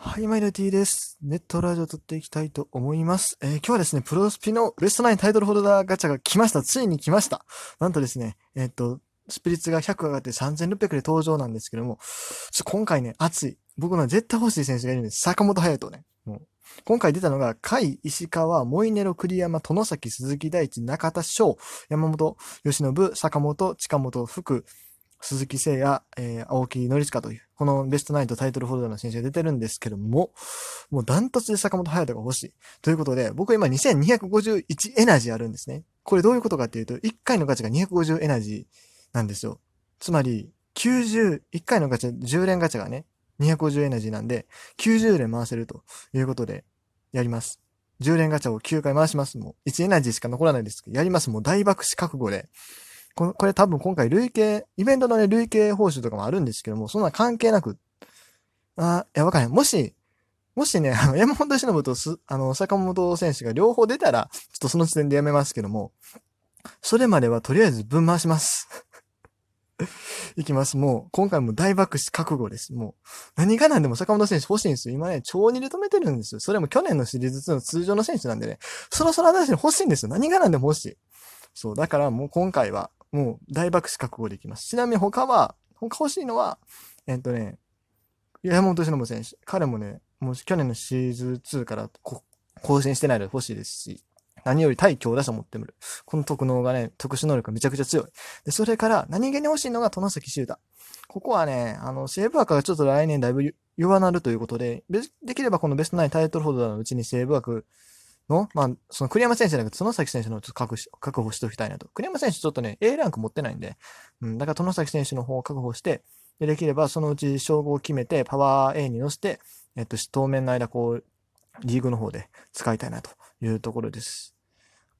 はい、マイルティです。ネットラジオ撮っていきたいと思います。えー、今日はですね、プロスピのベストナインタイトルホルダーガチャが来ました。ついに来ました。なんとですね、えー、っと、スピリッツが100上がって3600で登場なんですけども、今回ね、熱い。僕の絶対欲しい選手がいるんです。坂本隼人ね。もう今回出たのが、甲斐、石川、モイネロ、栗山、殿崎、鈴木大地、中田翔、山本、吉信、坂本、近本、福、鈴木誠也、えー、青木則近という、このベストナインとタイトルホルダーの選手が出てるんですけども、もうダントツで坂本隼人が欲しい。ということで、僕今2251エナジーあるんですね。これどういうことかっていうと、1回のガチャが250エナジーなんですよ。つまり、90、1回のガチャ、10連ガチャがね、250エナジーなんで、90連回せるということで、やります。10連ガチャを9回回します。もう、1エナジーしか残らないですけど、やります。もう大爆死覚悟で。ここれ多分今回累計、イベントのね、累計報酬とかもあるんですけども、そんな関係なく、あ、いや、わかんない。もし、もしね、あの、山本忍とす、あの、坂本選手が両方出たら、ちょっとその時点でやめますけども、それまではとりあえず分回します。いきます。もう、今回も大爆死覚悟です。もう、何が何でも坂本選手欲しいんですよ。今ね、超2で止めてるんですよ。それも去年のシリーズ2の通常の選手なんでね、そろそろ私欲しいんですよ。何が何でも欲しい。そう、だからもう今回は、もう大爆死覚悟できます。ちなみに他は、他欲しいのは、えっとね、山本忍選手。彼もね、もう去年のシーズン2から更新してないので欲しいですし、何より対強打者持ってる。この特能がね、特殊能力めちゃくちゃ強い。で、それから何気に欲しいのが殿崎修太。ここはね、あの、セーブ枠がちょっと来年だいぶ弱なるということで、できればこのベストナインタイトルホルダーのうちにセーブ枠の、まあ、その栗山選手じゃなくて、園崎選手のちょっと確確保しておきたいなと。栗山選手ちょっとね、A ランク持ってないんで、うん、だから殿崎選手の方を確保して、でできればそのうち称号を決めて、パワー A に乗せて、えっと、当面の間、こう、リーグの方で使いたいなというところです。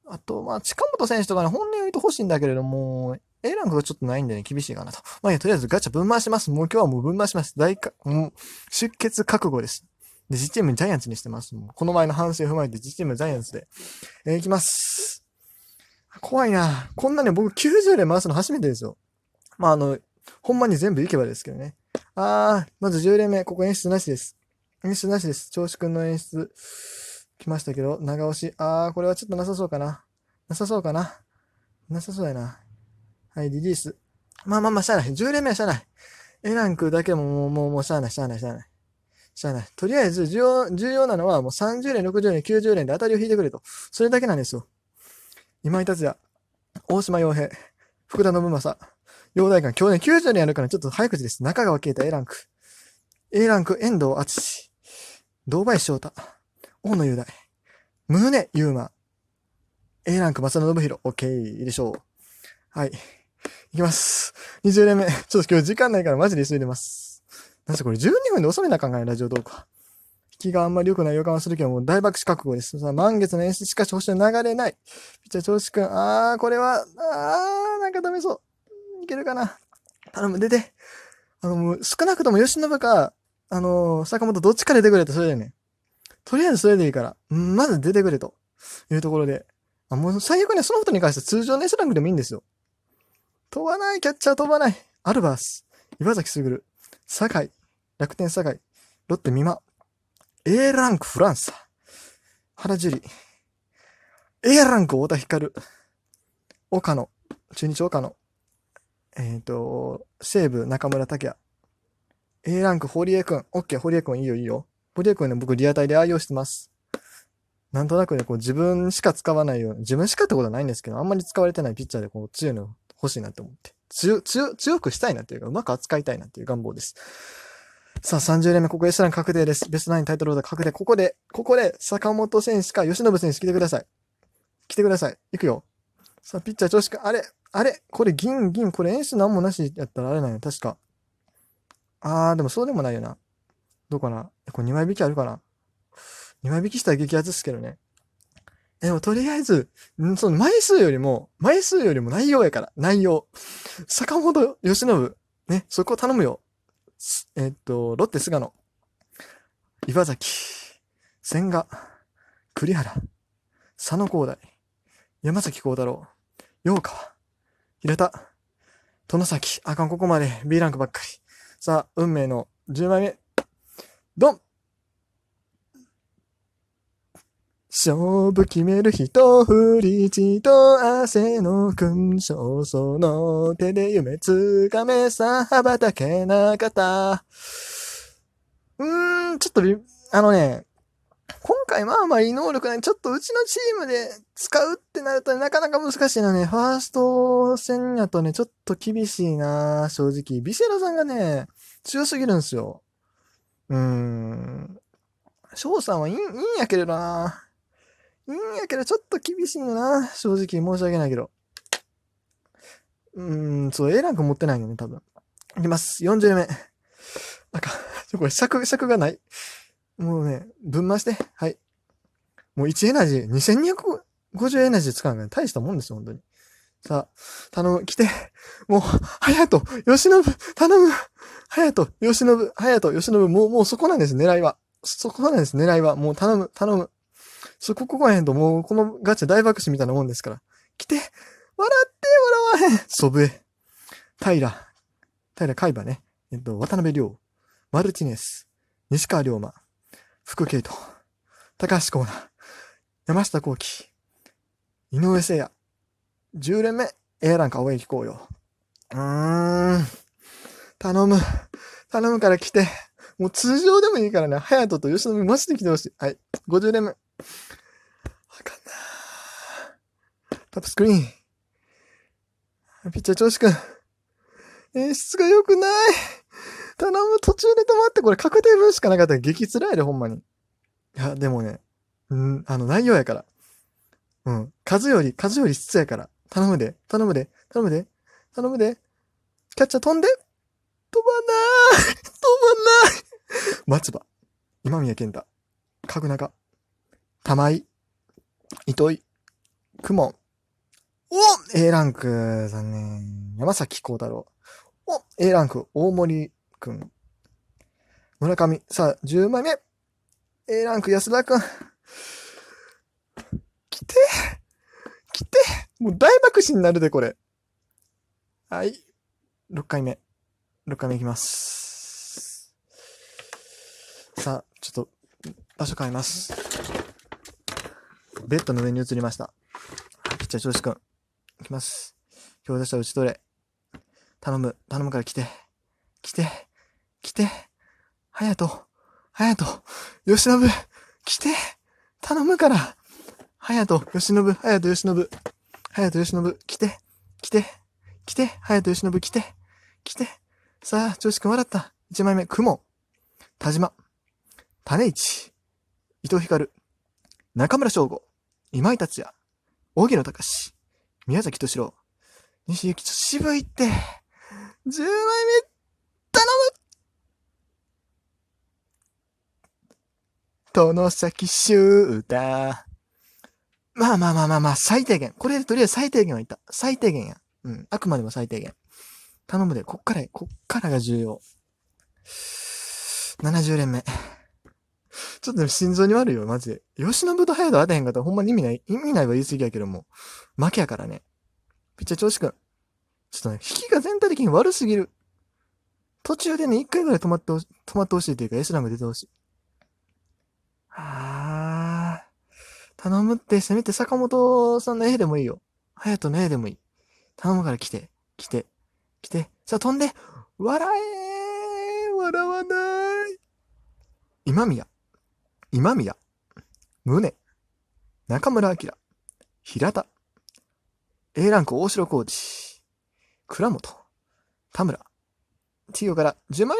あと、まあ、近本選手とかね、本音を言うと欲しいんだけれども、A ランクがちょっとないんでね、厳しいかなと。まあ、いや、とりあえずガチャ分回します。もう今日はもう分回します。大か、もう、出血覚悟です。で、実チームジャイアンツにしてます。もうこの前の反省を踏まえて実チームジャイアンツで。えー、いきます。怖いな。こんなね、僕90連回すの初めてですよ。まあ、あの、ほんまに全部いけばですけどね。あー、まず10連目。ここ演出なしです。演出なしです。調子くんの演出。来ましたけど、長押し。あー、これはちょっとなさそうかな。なさそうかな。なさそうやな。はい、リリース。まあまあまあ、しゃあない。10連目はしゃあない。A ランクだけももう、もう、もう、しゃあない、しゃあない、しゃあない。しゃあない。とりあえず重要、重要なのはもう30連、60連、90連で当たりを引いてくれと。それだけなんですよ。今井達也、大島洋平、福田信正、陽大館、今日ね、90連やるからちょっと早口です。中川啓太 A ランク。A ランク、遠藤敦堂林翔太、大野雄大、宗優馬、A ランク、松野信弘、OK、いいでしょう。はい。いきます。20連目。ちょっと今日時間ないからマジで急いでます。なんせこれ12分で収めなあかんかい、ラジオ動画。引きがあんまり良くない予感はするけど、もう大爆死覚悟です。さ満月の演出しかし星の流れない。ピッチャー調子くん。あー、これは、あー、なんかダメそう。いけるかな。頼む、出て。あの、もう少なくとも吉信か、あのー、坂本どっちか出てくれと、それでね。とりあえずそれでいいから、まず出てくれと。いうところで。あ、もう最悪にはその人に関しては通常の S ランクでもいいんですよ。飛ばない、キャッチャー飛ばない。アルバース、岩崎すぐる。酒井、楽天酒井、ロッテ美馬、A ランクフランス、原樹里、A ランク太田光、岡野、中日岡野、えっ、ー、と、西武中村拓也、A ランク堀江くん、OK、堀江くんいいよいいよ。堀江くんね、僕リアタイで愛用してます。なんとなくね、こう自分しか使わないような、自分しかってことはないんですけど、あんまり使われてないピッチャーでこう強いの欲しいなって思って。強、強、強くしたいなっていうか、うまく扱いたいなっていう願望です。さあ、30連目、ここ S ラン確定です。ベストナインタイトルオーダー確定。ここで、ここで、坂本選手か吉信選手来てください。来てください。行くよ。さあ、ピッチャー調子か、あれ、あれ、これ銀、銀、これ演出なんもなしやったらあれなんや、確か。あー、でもそうでもないよな。どうかなこれ2枚引きあるかな ?2 枚引きしたら激アツですけどね。でもとりあえず、んその枚数よりも、枚数よりも内容やから、内容。坂本義信、ね、そこ頼むよ。えっと、ロッテ菅野、岩崎、千賀、栗原、佐野光大、山崎幸太郎、陽川、平田、殿崎、あかん、ここまで B ランクばっかり。さあ、運命の10枚目、ドン勝負決める人、振り血と汗の勲章、その手で夢つかめさ、羽ばたけなかった。うーん、ちょっとび、あのね、今回まあまあいい能力ない。ちょっとうちのチームで使うってなるとなかなか難しいのね。ファースト戦やとね、ちょっと厳しいな正直。ビセラさんがね、強すぎるんですよ。うーん。翔さんはいいいいんやけどな。いいんやけど、ちょっと厳しいよな。正直申し訳ないけど。うーん、そう、A ランク持ってないよね、多分。いきます。40年目。あか。ちょ、これ尺、尺がない。もうね、ぶん回して。はい。もう1エナジー、2250エナジー使うのね。大したもんですよ、本当に。さあ、頼む、来て。もう、隼人、吉信、頼む。隼人、吉信、隼人、吉信、もう、もうそこなんです、狙いは。そこなんです、狙いは。もう頼む、頼む。そこ、ここへんと、もう、このガチャ大爆死みたいなもんですから。来て、笑って、笑わへん。祖父江、平、平海馬ね。えっと、渡辺亮、マルティネス、西川龍馬、福圭斗、高橋光成、山下幸輝、井上聖也、10連目、A ランク青柳行よ。うーん。頼む。頼むから来て。もう通常でもいいからね、隼人と吉野美マジで来てほしい。はい。50連目。あかんなタップスクリーン。ピッチャー調子くん。演出が良くない。頼む、途中で止まって、これ確定分しかなかったら激辛いで、ほんまに。いや、でもね、うん、あの、内容やから。うん。数より、数より質やから。頼むで、頼むで、頼むで、頼むで。キャッチャー飛んで飛ばない飛ばない松葉、今宮健太、角中、玉井、糸井、雲門。お !A ランク、残念。山崎幸太郎。お !A ランク、大森くん。村上、さあ、10枚目。A ランク、安田くん。来て来てもう大爆死になるで、これ。はい。6回目。6回目いきます。さあ、ちょっと、場所変えます。ベッドの上に移りました。ピッチャー調子くん。いきます。強打者打ち取れ。頼む、頼むから来て。来て。来て。隼人。隼人。吉信。来て。頼むから。隼人、吉信、隼人、吉信。隼人、吉信、来て。来て。来て。隼人、吉信、来て。来て。さあ、調子くん笑った。1枚目、雲。田島。種市。伊藤光。中村翔吾。今井達也。荻野隆。宮崎敏郎。西行ちょ渋いって。10枚目、頼む殿崎修太。まあまあまあまあまあ、最低限。これでとりあえず最低限はいった。最低限や。うん。あくまでも最低限。頼むで、こっから、こっからが重要。70連目。ちょっと心臓に悪いよ、マジで。吉信と隼人当てへんかったらほんまに意味ない、意味ないは言い過ぎやけども、負けやからね。ピッチャー調子くん。ちょっとね、引きが全体的に悪すぎる。途中でね、一回ぐらい止まってほし、止まってほしいというか、エスラム出てほしい。あー。頼むって、せめて坂本さんの絵でもいいよ。隼人の絵でもいい。頼むから来て、来て、来て。さあ飛んで、笑えー笑わない。今宮、今宮、宗、中村明、平田、A ランク大城コーチ、倉本、田村、ティオから10万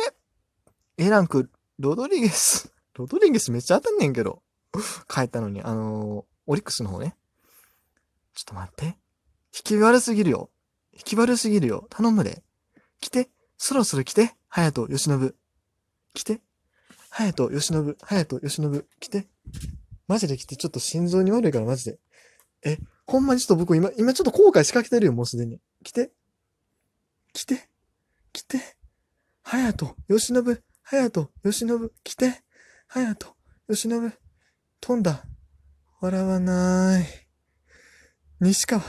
円 !A ランク、ロドリゲス。ロドリゲスめっちゃ当たんねんけど。帰ったのに、あのーオリックスの方ね。ちょっと待って。引き悪すぎるよ。引き悪すぎるよ。頼むで。来て。そろそろ来て。隼人、吉信。来て。隼人、吉信。隼人、吉信。来て。マジで来て。ちょっと心臓に悪いから、マジで。え、ほんまにちょっと僕今、今ちょっと後悔しかけてるよ、もうすでに。来て。来て。来て。隼人、吉信。隼人、吉信。来て。隼人、吉信。飛んだ。笑わない。西川。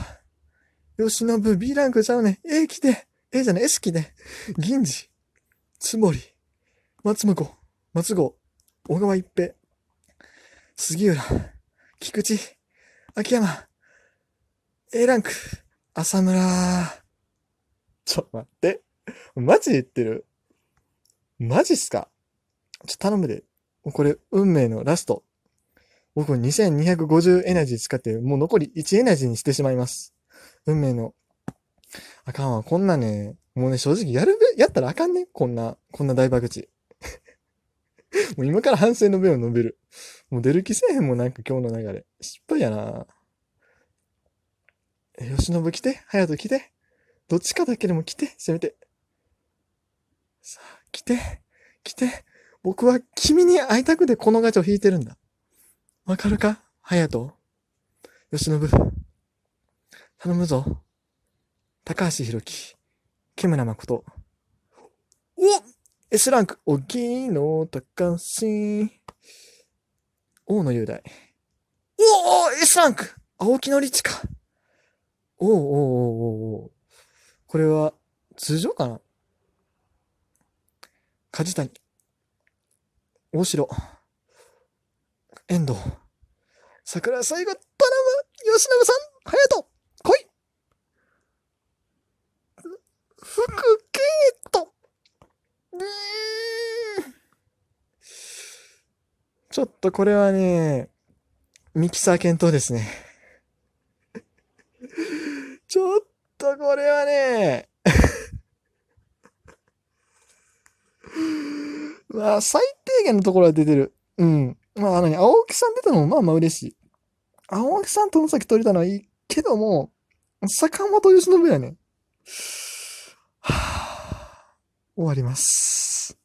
吉信、B ランクちゃうね。A 来て。A じゃない、S 来て。銀次。つもり。松向。松郷。小川一平。杉浦。菊池、秋山、A ランク、浅村。ちょ、待って。マジで言ってる？マジっすか？ちょ、頼むで。もうこれ、運命のラスト。僕2250エナジー使って、もう残り1エナジーにしてしまいます。運命の。あかんわ。こんなね、もうね、正直やるべ、やったらあかんね。こんな、こんな大爆打。もう今から反省の弁を述べる。もう出る気せえへんもん、なんか今日の流れ。失敗やなえ、吉信来て、隼人来て？どっちかだけでも来て、せめて。さあ、来て、来て？僕は君に会いたくてこのガチャを引いてるんだ。わかるか？隼人。吉信。頼むぞ。高橋宏樹。木村誠。!S ランク、荻野高橋。大野雄大。おお !S ランク青木のりちか。おおおおおおこれは、通常かな？梶谷。大城。遠藤。桜最後、頼む吉永さん隼人来い福ケイトちょっとこれはね、ミキサー検討ですね。ちょっとこれはね、まあ、最低限のところは出てる。うん。まあ、あのね、青木さん出たのもまあまあ嬉しい。青木さんとの先取れたのはいいけども、坂本由伸やね。終わります。